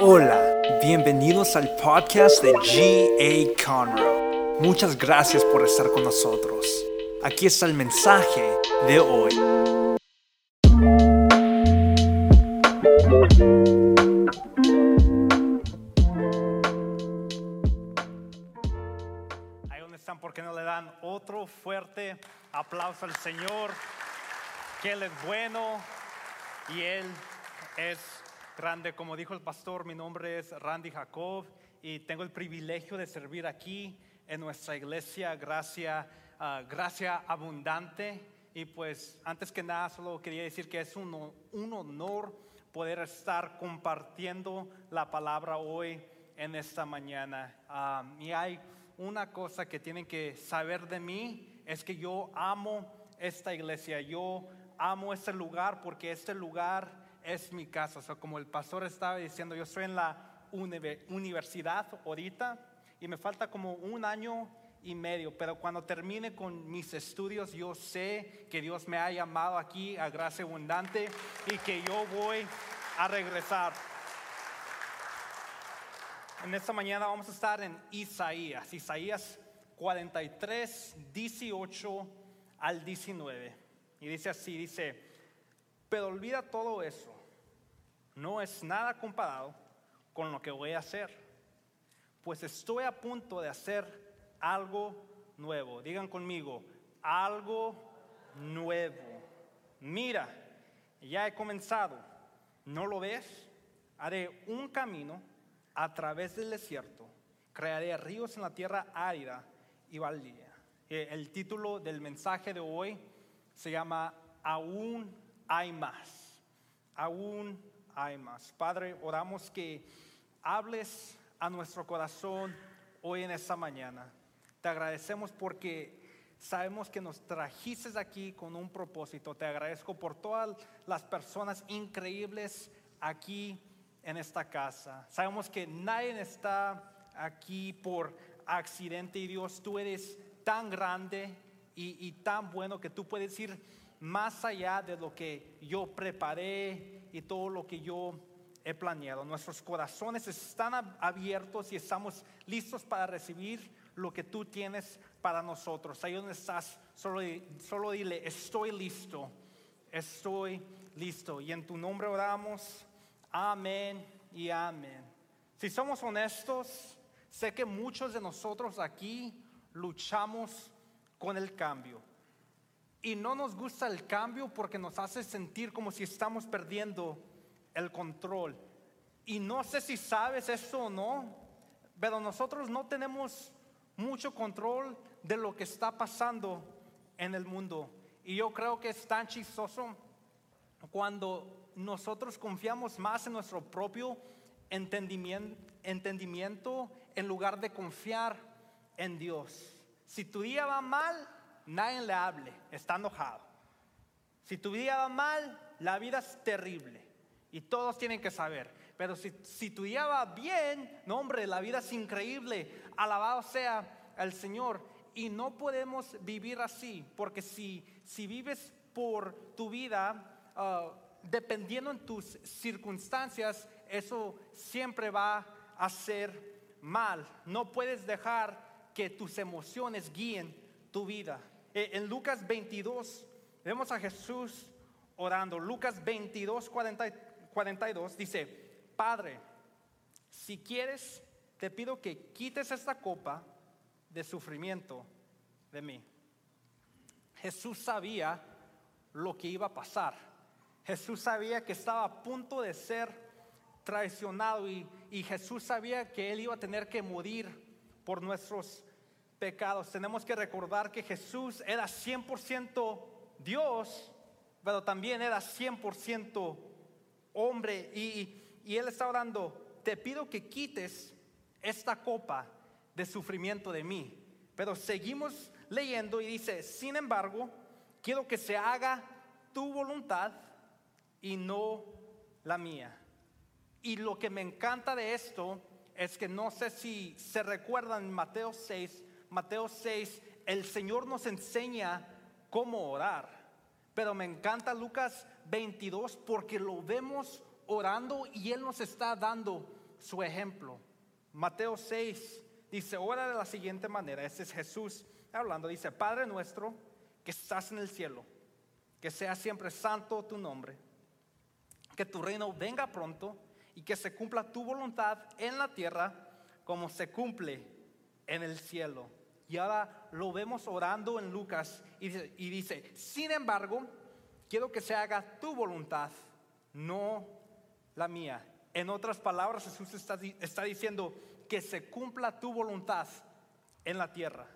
Hola, bienvenidos al podcast de G.A. Conroe. Muchas gracias por estar con nosotros. Aquí está el mensaje de hoy. Ahí donde están, ¿por qué no le dan otro fuerte aplauso al Señor? Que Él es bueno y Él es grande. Como dijo el pastor, mi nombre es Randy Jacob y tengo el privilegio de servir aquí en nuestra iglesia, gracia, ah, gracia abundante. Y pues antes que nada solo quería decir que es un, un honor poder estar compartiendo la palabra hoy en esta mañana. Ah, y hay una cosa que tienen que saber de mí, es que yo amo esta iglesia, yo amo este lugar porque este lugar es mi casa. O sea, como el pastor estaba diciendo, yo estoy en la unive- universidad ahorita y me falta como un año y medio, pero cuando termine con mis estudios, yo sé que Dios me ha llamado aquí a gracia abundante y que yo voy a regresar. En esta mañana vamos a estar en Isaías, Isaías 43, 18 al 19. Y dice así, dice, pero olvida todo eso, no es nada comparado con lo que voy a hacer, pues estoy a punto de hacer algo nuevo. Digan conmigo, algo nuevo. Mira, ya he comenzado, ¿no lo ves? Haré un camino a través del desierto, crearé ríos en la tierra árida y baldía. Eh, El título del mensaje de hoy se llama Aún hay más. Aún hay. Padre, oramos que hables a nuestro corazón hoy en esta mañana. Te agradecemos porque sabemos que nos trajiste aquí con un propósito. Te agradezco por todas las personas increíbles aquí en esta casa. Sabemos que nadie está aquí por accidente y Dios, tú eres tan grande y, y tan bueno que tú puedes ir más allá de lo que yo preparé y todo lo que yo he planeado. Nuestros corazones están ab- abiertos y estamos listos para recibir lo que tú tienes para nosotros. Ahí donde estás, solo, solo dile, estoy listo, estoy listo. Y en tu nombre oramos, amén y amén. Si somos honestos, sé que muchos de nosotros aquí luchamos con el cambio. Y no nos gusta el cambio porque nos hace sentir como si estamos perdiendo el control. Y no sé si sabes eso o no, pero nosotros no tenemos mucho control de lo que está pasando en el mundo. Y yo creo que es tan chistoso cuando nosotros confiamos más en nuestro propio entendimiento, en lugar de confiar en Dios. Si tu día va mal, nadie le hable, está enojado. Si tu día va mal, la vida es terrible y todos tienen que saber. Pero si, si tu día va bien, no hombre, la vida es increíble. Alabado sea el Señor. Y no podemos vivir así, porque si, si vives por tu vida ah, dependiendo en tus circunstancias, eso siempre va a ser mal. No puedes dejar que tus emociones guíen tu vida. Eh, En Lucas 22 vemos a Jesús orando. Lucas 22, 40 42 dice, Padre, si quieres, te pido que quites esta copa de sufrimiento de mí. Jesús sabía lo que iba a pasar. Jesús sabía que estaba a punto de ser traicionado y, Jesús sabía que él iba a tener que morir por nuestros pecados. Tenemos que recordar que Jesús era 100% Dios, pero también era 100% hombre. Y, y él está orando, te pido que quites esta copa de sufrimiento de mí. Pero seguimos leyendo y dice, sin embargo, quiero que se haga tu voluntad y no la mía. Y lo que me encanta de esto es que no sé si se recuerdan en Mateo 6, Mateo 6, el Señor nos enseña cómo orar. Pero me encanta Lucas 22 porque lo vemos orando y Él nos está dando su ejemplo. Mateo 6 dice, ora de la siguiente manera, este es Jesús hablando, dice, Padre nuestro que estás en el cielo, que sea siempre santo tu nombre, que tu reino venga pronto y que se cumpla tu voluntad en la tierra como se cumple en el cielo. Y ahora lo vemos orando en Lucas y dice, sin embargo, quiero que se haga tu voluntad, no la mía. En otras palabras, Jesús está, está diciendo que se cumpla tu voluntad en la tierra.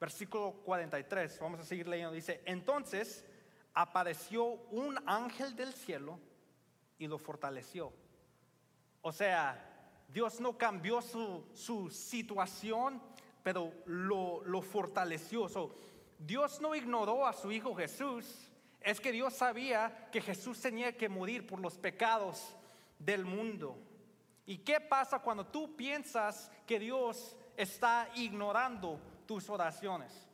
Versículo 43, vamos a seguir leyendo, dice, entonces apareció un ángel del cielo y lo fortaleció. O sea, Dios no cambió su, situación, pero lo, fortaleció. Dios no ignoró a su Hijo Jesús. Es que Dios sabía que Jesús tenía que morir por los pecados del mundo. ¿Y qué pasa cuando tú piensas que Dios está ignorando tus oraciones?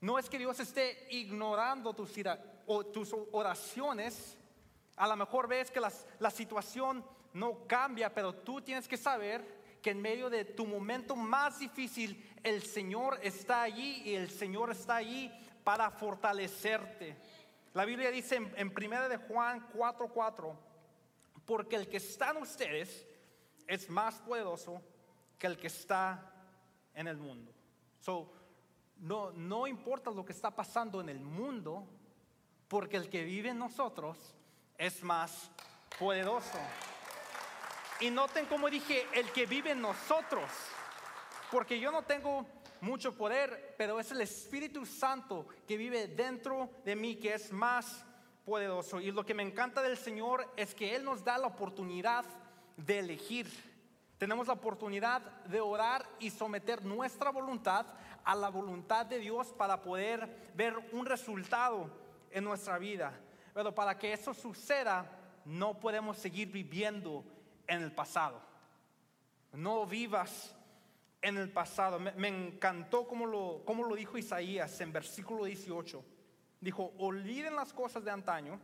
No es que Dios esté ignorando tus, oraciones. A lo mejor ves que la situación no cambia, pero tú tienes que saber que en medio de tu momento más difícil, el Señor está allí y el Señor está allí para fortalecerte. La Biblia dice en, en 1 de Juan 4:4, porque el que está en ustedes es más poderoso que el que está en el mundo. So, no, no importa lo que está pasando en el mundo, porque el que vive en nosotros es más poderoso. Y noten como dije, el que vive en nosotros, porque yo no tengo mucho poder, pero es el Espíritu Santo que vive dentro de mí, que es más poderoso. Y lo que me encanta del Señor es que Él nos da la oportunidad de elegir. Tenemos la oportunidad de orar y someter nuestra voluntad a la voluntad de Dios para poder ver un resultado en nuestra vida. Pero para que eso suceda, no podemos seguir viviendo en el pasado. No vivas en el pasado. Me, encantó como lo, lo dijo Isaías en versículo 18. Dijo, olviden las cosas de antaño,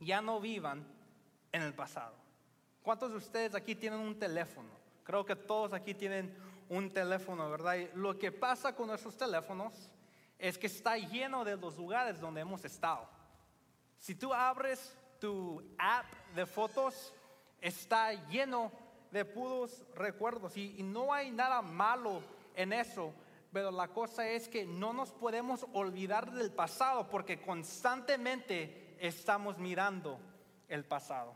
ya no vivan en el pasado. ¿Cuántos de ustedes aquí tienen un teléfono? Creo que todos aquí tienen un teléfono, ¿verdad? Y lo que pasa con nuestros teléfonos es que está lleno de los lugares donde hemos estado. Si tú abres tu app de fotos, está lleno de puros recuerdos y, no hay nada malo en eso. Pero la cosa es que no nos podemos olvidar del pasado porque constantemente estamos mirando el pasado.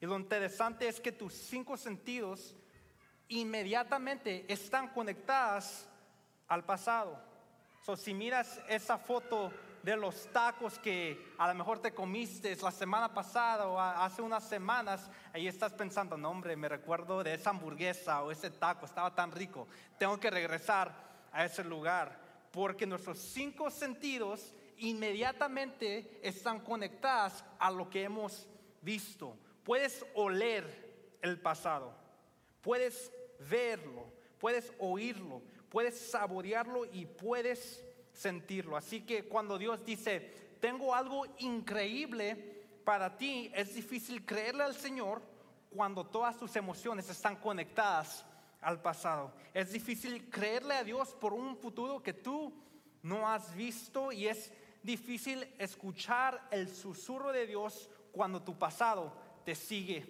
Y lo interesante es que tus cinco sentidos inmediatamente están conectadas al pasado. So, si miras esa foto de los tacos que a lo mejor te comiste la semana pasada o hace unas semanas, ahí estás pensando, no hombre, me recuerdo de esa hamburguesa o ese taco, estaba tan rico, tengo que regresar a ese lugar, porque nuestros cinco sentidos inmediatamente están conectadas a lo que hemos visto. Puedes oler el pasado, puedes verlo, puedes oírlo, puedes saborearlo y puedes sentirlo. Así que cuando Dios dice, tengo algo increíble para ti, es difícil creerle al Señor cuando todas tus emociones están conectadas al pasado. Es difícil creerle a Dios por un futuro que tú no has visto y es difícil escuchar el susurro de Dios cuando tu pasado te sigue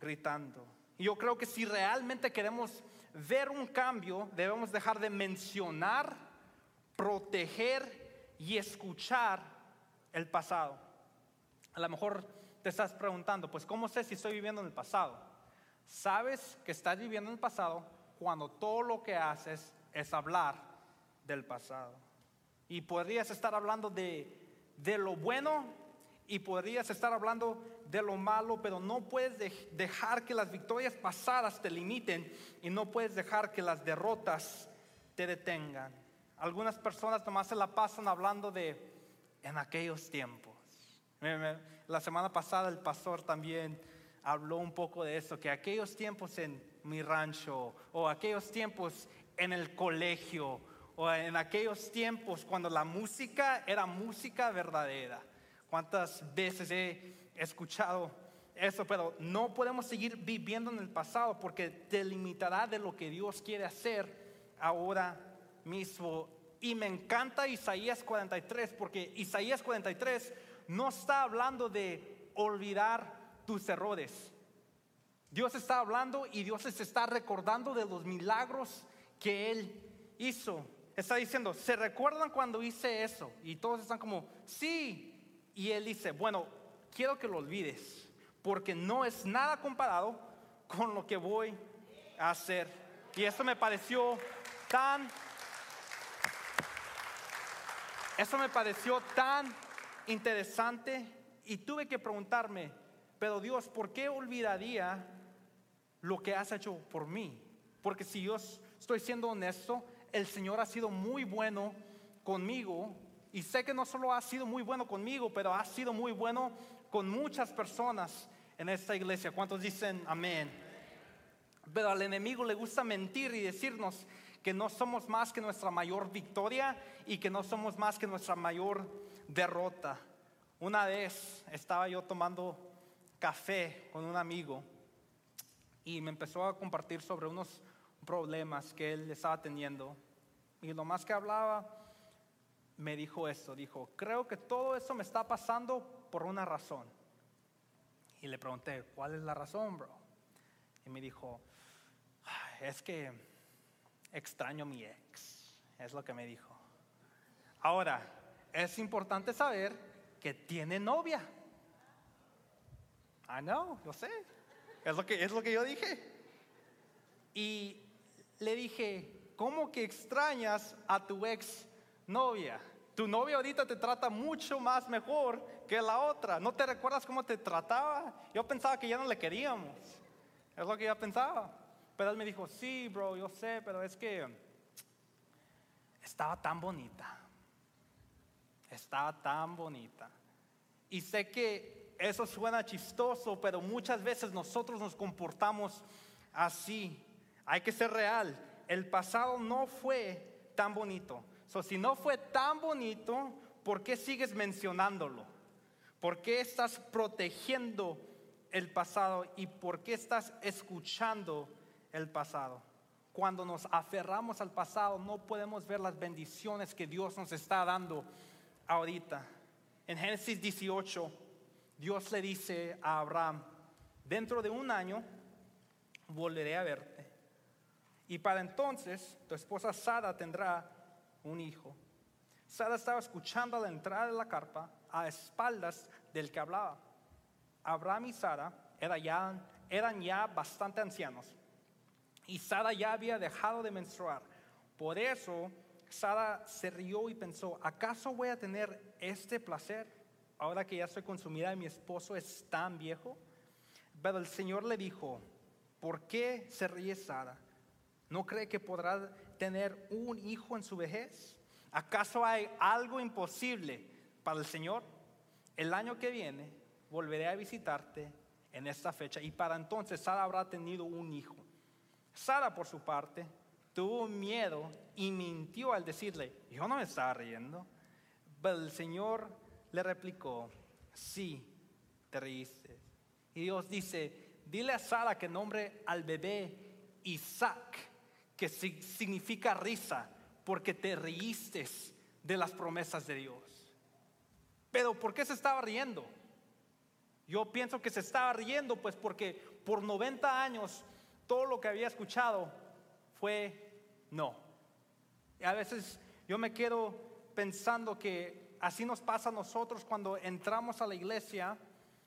gritando. Y yo creo que si realmente queremos ver un cambio, debemos dejar de mencionar proteger y escuchar el pasado. A lo mejor te estás preguntando, pues ¿cómo sé si estoy viviendo en el pasado? Sabes que estás viviendo en el pasado cuando todo lo que haces es hablar del pasado. Y podrías estar hablando de, de lo bueno y podrías estar hablando de lo malo, pero no puedes dejar que las victorias pasadas te limiten y no puedes dejar que las derrotas te detengan. Algunas personas nomás se la pasan hablando de en aquellos tiempos. La semana pasada el pastor también habló un poco de eso, que aquellos tiempos en mi rancho o aquellos tiempos en el colegio o en aquellos tiempos cuando la música era música verdadera. ¿Cuántas veces he escuchado eso, pero no podemos seguir viviendo en el pasado porque te limitará de lo que Dios quiere hacer ahora mismo. Y me encanta Isaías 43 porque Isaías 43 no está hablando de olvidar tus errores. Dios está hablando y Dios se está recordando de los milagros que Él hizo. Está diciendo, ¿se recuerdan cuando hice eso? Y todos están como, sí. Y Él dice, bueno, quiero que lo olvides, porque no es nada comparado con lo que voy a hacer. Y esto me pareció tan, eso me pareció tan interesante y tuve que preguntarme, pero Dios, ¿por qué olvidaría lo que has hecho por mí? Porque si yo estoy siendo honesto, el Señor ha sido muy bueno conmigo y sé que no solo ha sido muy bueno conmigo, pero ha sido muy bueno con muchas personas en esta iglesia. ¿Cuántos dicen amén? Pero al enemigo le gusta mentir y decirnos que no somos más que nuestra mayor victoria y que no somos más que nuestra mayor derrota. Una vez estaba yo tomando café con un amigo y me empezó a compartir sobre unos problemas que él estaba teniendo. Y lo más que hablaba, me dijo esto, dijo, creo que todo eso me está pasando por una razón. Y le pregunté, ¿cuál es la razón, bro? Y me dijo, es que extraño a mi ex, es lo que me dijo. Ahora, es importante saber que tiene novia. Ah, no, lo sé. Es lo que, es lo que yo dije. Y le dije, ¿cómo que extrañas a tu ex novia? Tu novia ahorita te trata mucho más mejor que la otra. ¿No te recuerdas cómo te trataba? Yo pensaba que ya no le queríamos. Es lo que yo pensaba. Pero él me dijo, sí, bro, yo sé, pero es que estaba tan bonita. Estaba tan bonita. Y sé que eso suena chistoso, pero muchas veces nosotros nos comportamos así. Hay que ser real. El pasado no fue tan bonito. So, si no fue tan bonito, ¿por qué sigues mencionándolo? ¿Por qué estás protegiendo el pasado y por qué estás escuchando el pasado? Cuando nos aferramos al pasado no podemos ver las bendiciones que Dios nos está dando ahorita. En Génesis 18, Dios le dice a Abraham, dentro de un año volveré a verte. Y para entonces tu esposa Sara tendrá un hijo. Sara estaba escuchando a la entrada de la carpa a espaldas del que hablaba. Abraham y Sara eran ya, eran ya bastante ancianos y Sara ya había dejado de menstruar. Por eso Sara se rió y pensó, ¿acaso voy a tener este placer ahora que ya soy consumida y mi esposo es tan viejo? Pero el Señor le dijo, ¿por qué se ríe Sara? ¿No cree que podrá tener un hijo en su vejez? ¿Acaso hay algo imposible para el Señor? El año que viene volveré a visitarte en esta fecha y para entonces Sara habrá tenido un hijo. Sara, por su parte, tuvo miedo y mintió al decirle, yo no me estaba riendo. Pero el Señor le replicó, sí, te reíste. Y Dios dice, dile a Sara que nombre al bebé Isaac que significa risa, porque te reíste de las promesas de Dios. Pero ¿por qué se estaba riendo? Yo pienso que se estaba riendo pues porque por 90 años todo lo que había escuchado fue no. Y a veces yo me quedo pensando que así nos pasa a nosotros cuando entramos a la iglesia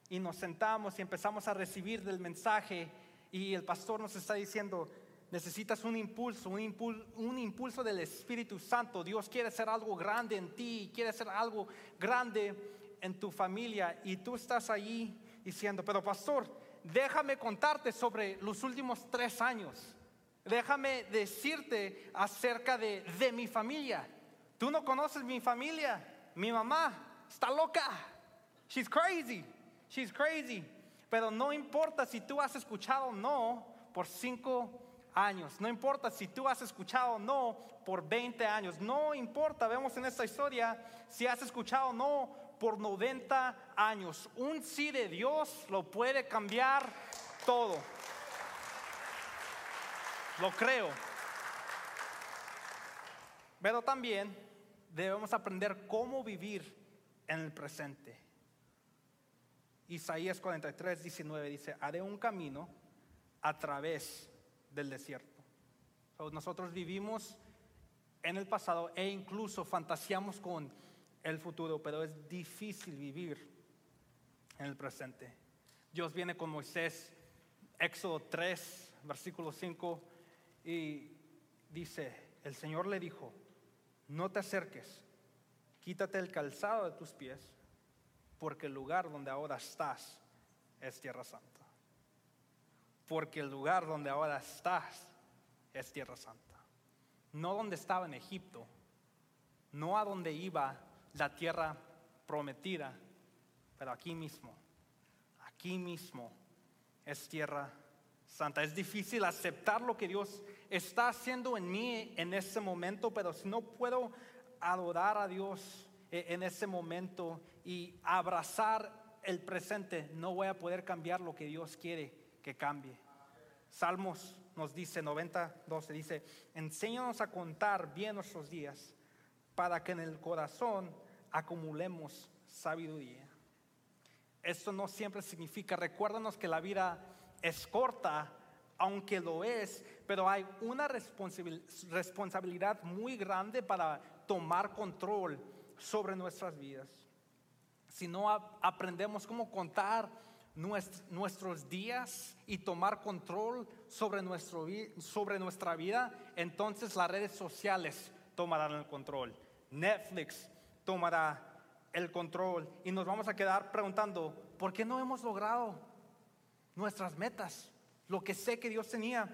y nos sentamos y empezamos a recibir del mensaje y el pastor nos está diciendo, Necesitas un impulso, un impulso, un impulso del Espíritu Santo. Dios quiere hacer algo grande en ti, quiere hacer algo grande en tu familia. Y tú estás allí diciendo, pero pastor, déjame contarte sobre los últimos tres años. Déjame decirte acerca de, de mi familia. Tú no conoces mi familia. Mi mamá está loca. She's crazy. She's crazy. Pero no importa si tú has escuchado no por cinco años. No importa si tú has escuchado no por 20 años. No importa, vemos en esta historia, si has escuchado no por 90 años. Un sí de Dios lo puede cambiar todo. Lo creo. Pero también debemos aprender cómo vivir en el presente. Isaías 43, 19 dice, haré un camino a través del desierto. nosotros vivimos en el pasado e incluso fantaseamos con el futuro, pero es difícil vivir en el presente. Dios viene con Moisés, Éxodo 3, versículo 5, y dice, el Señor le dijo, no te acerques, quítate el calzado de tus pies, porque el lugar donde ahora estás es tierra santa. Porque el lugar donde ahora estás es tierra santa. No donde estaba en Egipto, no a donde iba la tierra prometida, pero aquí mismo, aquí mismo es tierra santa. Es difícil aceptar lo que Dios está haciendo en mí en ese momento, pero si no puedo adorar a Dios e, en ese momento y abrazar el presente, no voy a poder cambiar lo que Dios quiere que cambie. Salmos nos dice, 90, 12, dice, enséñanos a contar bien nuestros días para que en el corazón acumulemos sabiduría. Esto no siempre significa, recuérdanos que la vida es corta, aunque lo es, pero hay una responsabilidad muy grande para tomar control sobre nuestras vidas. Si no aprendemos cómo contar nuestros días y tomar control sobre, sobre nuestra vida, entonces las redes sociales tomarán el control. Netflix tomará el control y nos vamos a quedar preguntando, ¿por qué no hemos logrado nuestras metas? Lo que sé que Dios tenía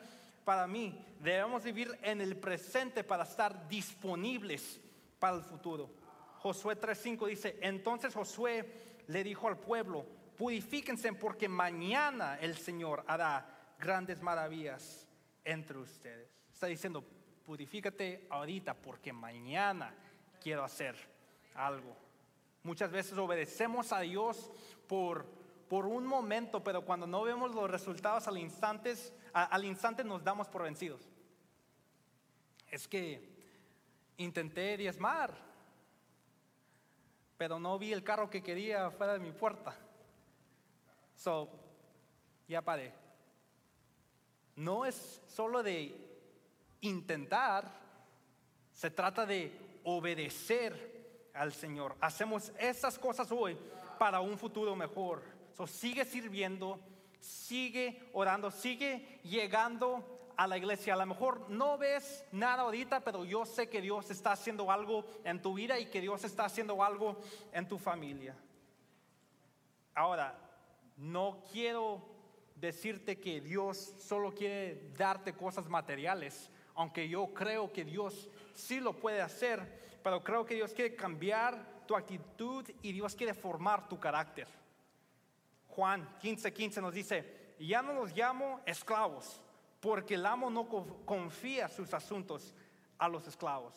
para mí, debemos vivir en el presente para estar disponibles para el futuro. Josué 3:5 dice, entonces Josué le dijo al pueblo, purifíquense porque mañana el Señor hará grandes maravillas entre ustedes. Está diciendo, purifícate ahorita porque mañana quiero hacer algo. Muchas veces obedecemos a Dios por, por un momento, pero cuando no vemos los resultados al instante, al instante nos damos por vencidos. Es que intenté diezmar, pero no vi el carro que quería fuera de mi puerta. So, ya paré. No es solo de intentar, se trata de obedecer al Señor. Hacemos esas cosas hoy para un futuro mejor. So, sigue sirviendo, sigue orando, sigue llegando a la iglesia. A lo mejor no ves nada ahorita, pero yo sé que Dios está haciendo algo en tu vida y que Dios está haciendo algo en tu familia. Ahora, no quiero decirte que Dios solo quiere darte cosas materiales, aunque yo creo que Dios sí lo puede hacer, pero creo que Dios quiere cambiar tu actitud y Dios quiere formar tu carácter. Juan 15:15 15 nos dice, ya no los llamo esclavos, porque el amo no confía sus asuntos a los esclavos.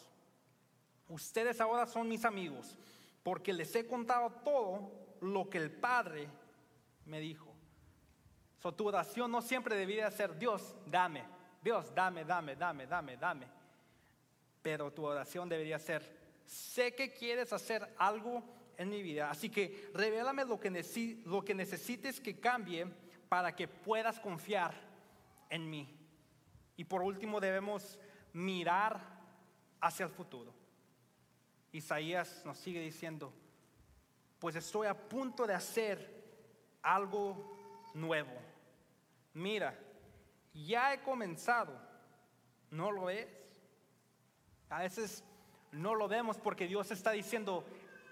Ustedes ahora son mis amigos, porque les he contado todo lo que el Padre me dijo. So, tu oración no siempre debería ser Dios, dame, Dios, dame, dame, dame, dame, dame. Pero tu oración debería ser, sé que quieres hacer algo en mi vida, así que revélame lo que, lo que necesites que cambie para que puedas confiar en mí. Y por último debemos mirar hacia el futuro. Isaías nos sigue diciendo, pues estoy a punto de hacer algo nuevo. Mira, ya he comenzado, ¿no lo ves? A veces no lo vemos porque Dios está diciendo,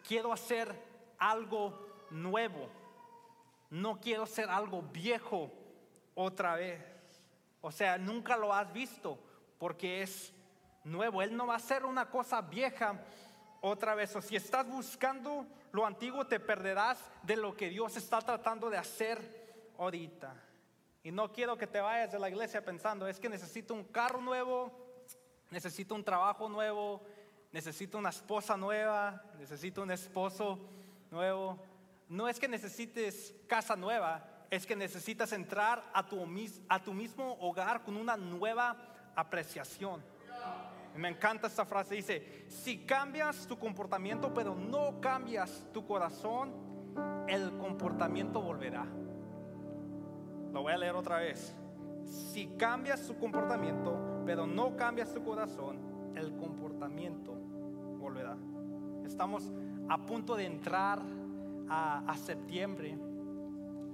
quiero hacer algo nuevo, no quiero hacer algo viejo otra vez. O sea, nunca lo has visto porque es nuevo. Él no va a hacer una cosa vieja otra vez. O si estás buscando lo antiguo, te perderás de lo que Dios está tratando de hacer ahorita. Y no quiero que te vayas de la iglesia pensando, es que necesito un carro nuevo, necesito un trabajo nuevo, necesito una esposa nueva, necesito un esposo nuevo. No es que necesites casa nueva, es que necesitas entrar a tu, a tu mismo hogar con una nueva apreciación. Me encanta esta frase, dice, si cambias tu comportamiento pero no cambias tu corazón, el comportamiento volverá. Lo voy a leer otra vez. Si cambias tu comportamiento pero no cambias tu corazón, el comportamiento volverá. Estamos a punto de entrar a, septiembre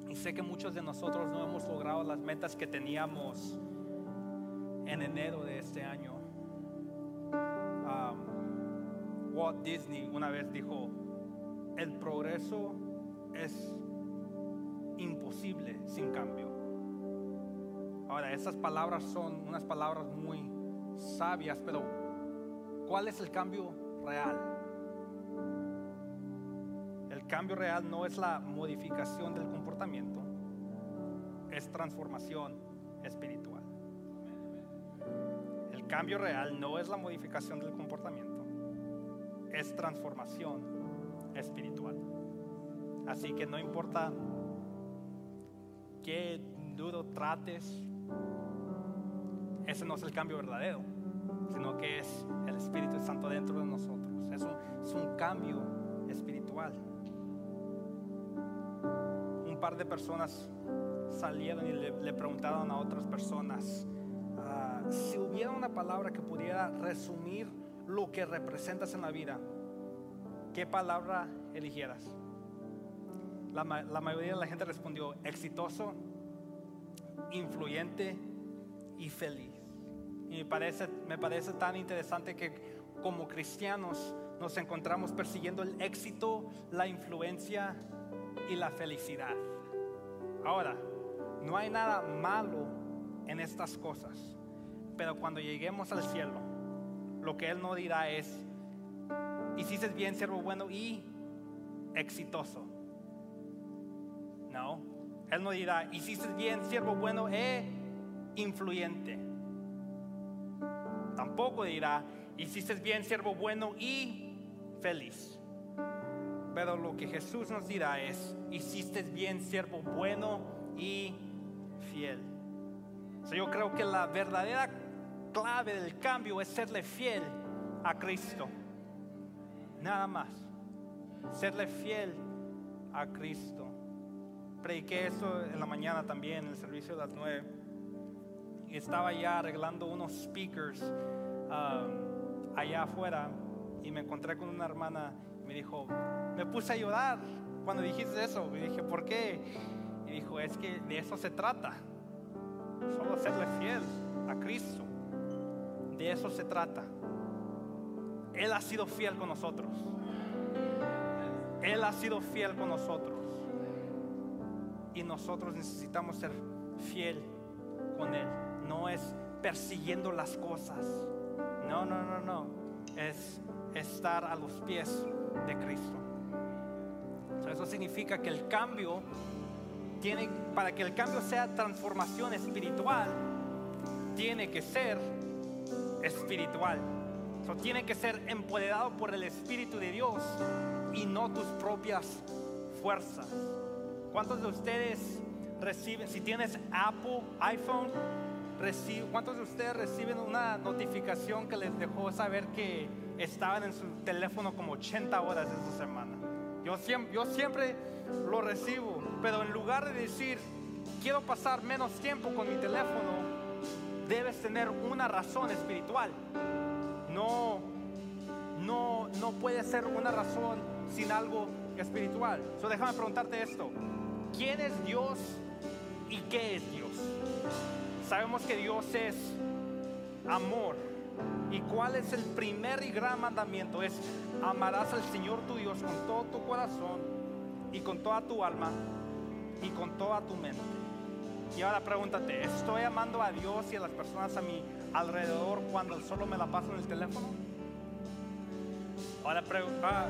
y sé que muchos de nosotros no hemos logrado las metas que teníamos en enero de este año. Walt Disney una vez dijo, el progreso es imposible sin cambio. Ahora, esas palabras son unas palabras muy sabias, pero ¿cuál es el cambio real? cambio real no es la modificación del comportamiento, es transformación espiritual. El cambio real no es la modificación del comportamiento, es transformación espiritual. Así que no importa qué duro trates, ese no es el cambio verdadero, sino que es el Espíritu Santo dentro de nosotros. Es un, un cambio espiritual par de personas salieron y le, preguntaron a otras personas ah, si hubiera una palabra que pudiera resumir lo que representas en la vida, ¿qué palabra eligieras? La mayoría de la gente respondió exitoso, influyente y feliz. Y me parece, me parece tan interesante que como cristianos nos encontramos persiguiendo el éxito, la influencia y la felicidad. Ahora, no hay nada malo en estas cosas, pero cuando lleguemos al cielo, lo que Él no dirá es, hiciste bien, siervo bueno y exitoso. No, Él no dirá, hiciste bien, siervo bueno e influyente. Tampoco dirá, hiciste bien, siervo bueno y feliz. Pero lo que Jesús nos dirá es, hiciste bien, siervo bueno y fiel. yo creo que la verdadera clave del cambio es serle fiel a Cristo. Nada más. Serle fiel a Cristo. Prediqué eso en la mañana también, en el servicio de las nueve. Y estaba ya arreglando unos speakers um, allá afuera y me encontré con una hermana me dijo, me puse a llorar cuando dijiste eso. Y dije, ¿por qué? Y dijo, es que de eso se trata. Solo serle fiel a Cristo. De eso se trata. Él ha sido fiel con nosotros. Él ha sido fiel con nosotros. Y nosotros necesitamos ser fiel con Él. No es persiguiendo las cosas. No, no, no, no. Es estar a los pies de Cristo. Eso significa que el cambio tiene, para que el cambio sea transformación espiritual, tiene que ser espiritual. Eso tiene que ser empoderado por el Espíritu de Dios y no tus propias fuerzas. ¿Cuántos de ustedes reciben, si tienes Apple, iPhone, ¿cuántos de ustedes reciben una notificación que les dejó saber que estaban en su teléfono como 80 horas esta semana. Yo siempre, yo siempre lo recibo, pero en lugar de decir, quiero pasar menos tiempo con mi teléfono, debes tener una razón espiritual. No, no, no puede ser una razón sin algo espiritual. So déjame preguntarte esto. ¿Quién es Dios y qué es Dios? Sabemos que Dios es amor ¿Y cuál es el primer y gran mandamiento? Es amarás al Señor tu Dios con todo tu corazón y con toda tu alma y con toda tu mente. Y ahora pregúntate, ¿estoy amando a Dios y a las personas a mi alrededor cuando solo me la paso en el teléfono? Ahora ah,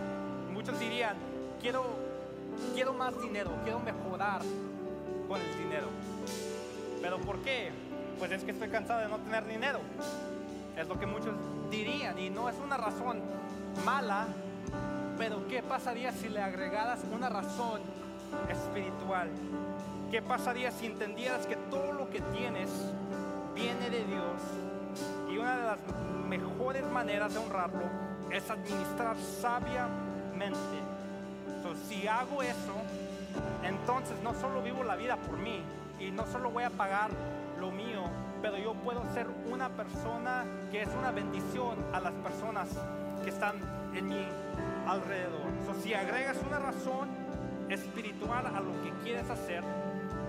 muchos dirían, quiero, quiero más dinero, quiero mejorar con el dinero. ¿Pero por qué? Pues es que estoy cansado de no tener dinero. Es lo que muchos dirían y no es una razón mala, Pero ¿qué pasaría si le agregaras una razón espiritual? ¿Qué pasaría si entendieras que todo lo que tienes viene de Dios? Y una de las mejores maneras de honrarlo es administrar sabiamente. Entonces, si hago eso, entonces no solo vivo la vida por mí y no solo voy a pagar lo mío, pero yo puedo ser una persona que es una bendición a las personas que están en mi alrededor. So, si agregas una razón espiritual a lo que quieres hacer,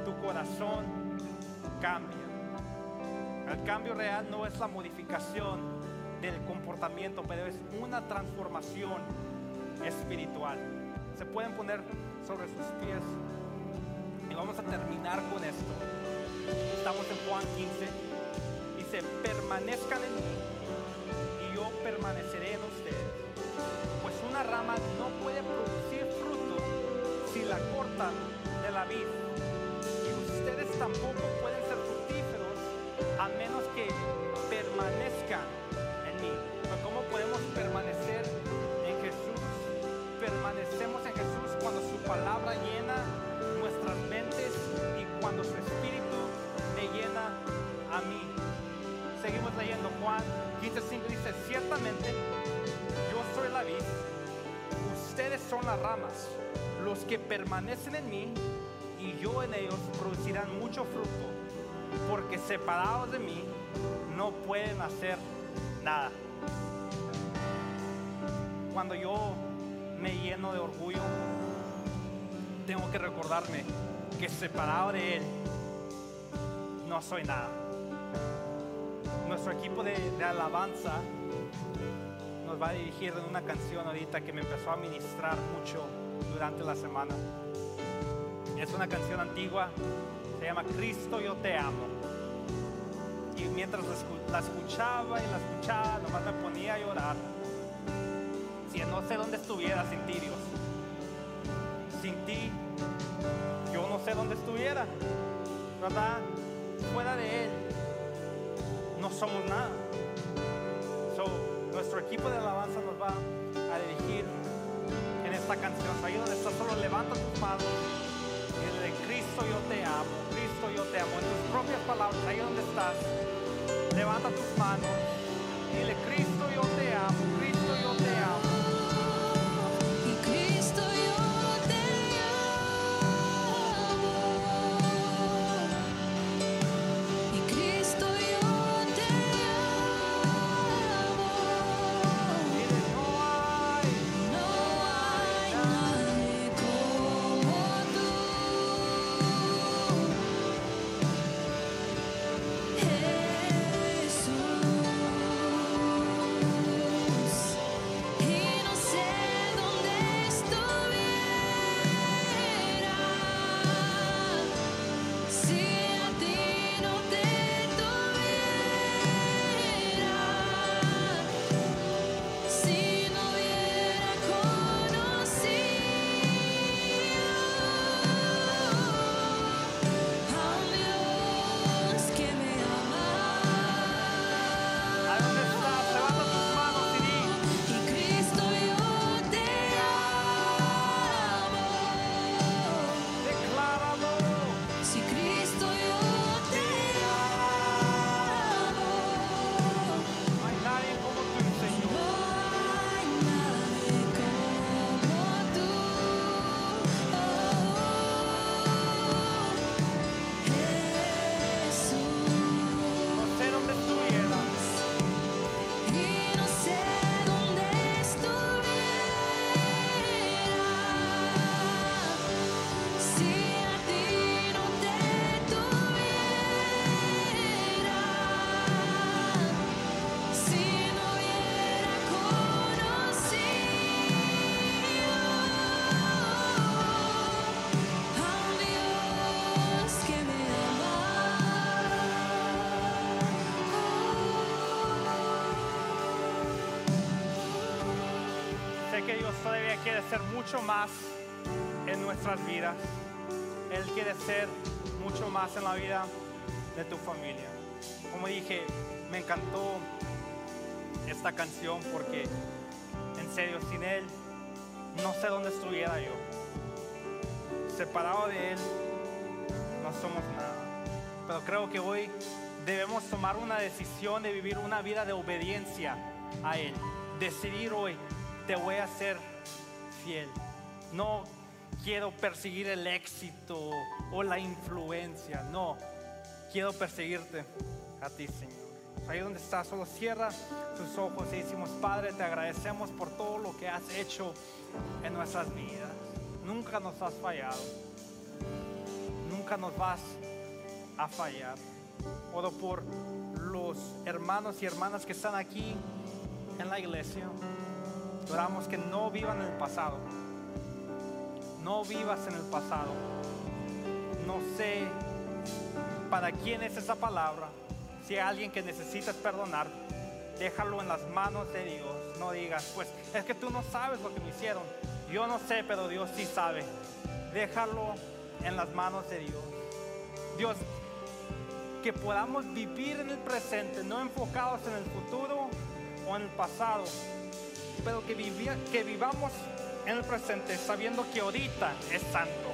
tu corazón cambia. El cambio real no es la modificación del comportamiento, pero es una transformación espiritual. Se pueden poner sobre sus pies y vamos a terminar. Estamos en Juan 15. Dice, permanezcan en mí y yo permaneceré en ustedes. Pues una rama no puede producir fruto si la cortan de la vid. Y ustedes tampoco pueden ser fructíferos a menos que permanezcan en mí. Pero ¿Cómo podemos permanecer en Jesús? Permanecemos en Jesús cuando su palabra llena nuestras mentes y cuando su espíritu leyendo Juan 15:5 dice, ciertamente yo soy la vid, ustedes son las ramas, los que permanecen en mí y yo en ellos producirán mucho fruto, porque separados de mí no pueden hacer nada. Cuando yo me lleno de orgullo, tengo que recordarme que separado de Él no soy nada. Nuestro equipo de, alabanza nos va a dirigir en una canción ahorita que me empezó a ministrar mucho durante la semana. Es una canción antigua, se llama Cristo yo te amo. Y mientras la escu- la escuchaba y la escuchaba, nomás me ponía a llorar. Si no sé dónde estuviera sin ti, Dios. Sin ti, yo no sé dónde estuviera. ¿Verdad? Fuera de Él, somos nada. So, nuestro equipo de alabanza nos va a dirigir en esta canción. Estás, solo levanta tus manos y dile, Cristo yo te amo, Cristo yo te amo. En tus propias palabras, ahí donde estás, levanta tus manos dile, Cristo yo te amo, Cristo yo te amo. Quiere hacer mucho más en nuestras vidas. Él quiere ser mucho más en la vida de tu familia. Como dije, me encantó esta canción porque en serio sin Él no sé dónde estuviera yo. Separado de Él, no somos nada. Pero creo que hoy debemos tomar una decisión de vivir una vida de obediencia a Él. Decidir hoy, te voy a ser fiel. No quiero perseguir el éxito o la influencia, no. Quiero perseguirte a ti, Señor. Ahí donde estás, solo cierra tus ojos y decimos, Padre, te agradecemos por todo lo que has hecho en nuestras vidas. Nunca nos has fallado. Nunca nos vas a fallar. Oro por los hermanos y hermanas que están aquí en la iglesia. Oramos que no vivan en el pasado. No vivas en el pasado. No sé para quién es esa palabra. Si hay alguien que necesitas perdonar, déjalo en las manos de Dios. No digas, pues es que tú no sabes lo que me hicieron. Yo no sé, pero Dios sí sabe. Déjalo en las manos de Dios. Dios, que podamos vivir en el presente, no enfocados en el futuro o en el pasado, pero que, vivia- que vivamos en el presente sabiendo que ahorita es santo.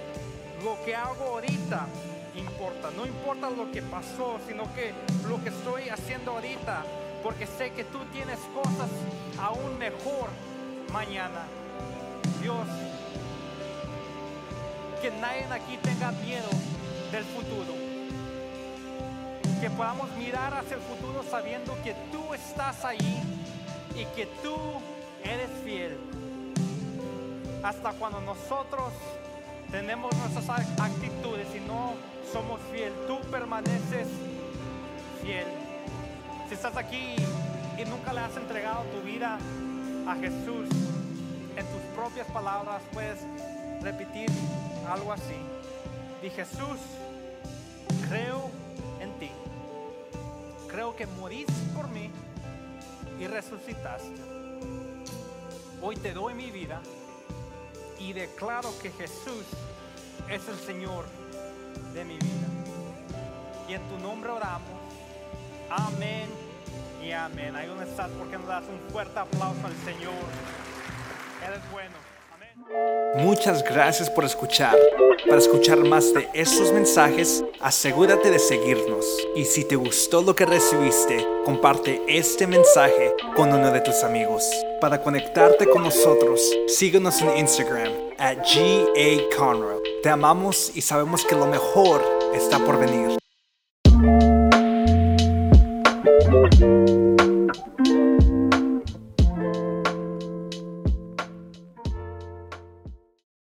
Lo que hago ahorita importa, no importa lo que pasó, sino que lo que estoy haciendo ahorita, porque sé que tú tienes cosas aún mejor mañana. Dios, que nadie aquí tenga miedo del futuro que podamos mirar hacia el futuro sabiendo que tú estás ahí y que tú eres fiel. Hasta cuando nosotros tenemos nuestras ac- actitudes y no somos fiel, tú permaneces fiel. Si estás aquí y nunca le has entregado tu vida a Jesús, en tus propias palabras puedes repetir algo así. Di Jesús, creo en ti. Creo que moriste por mí y resucitaste. Hoy te doy mi vida y declaro que Jesús es el Señor de mi vida. Y en tu nombre oramos. Amén y amén. Ahí donde estás, porque nos das un fuerte aplauso al Señor. Eres bueno. Amén. Muchas gracias por escuchar. Para escuchar más de estos mensajes, asegúrate de seguirnos. Y si te gustó lo que recibiste, comparte este mensaje con uno de tus amigos. Para conectarte con nosotros, síguenos en Instagram at GA Te amamos y sabemos que lo mejor está por venir.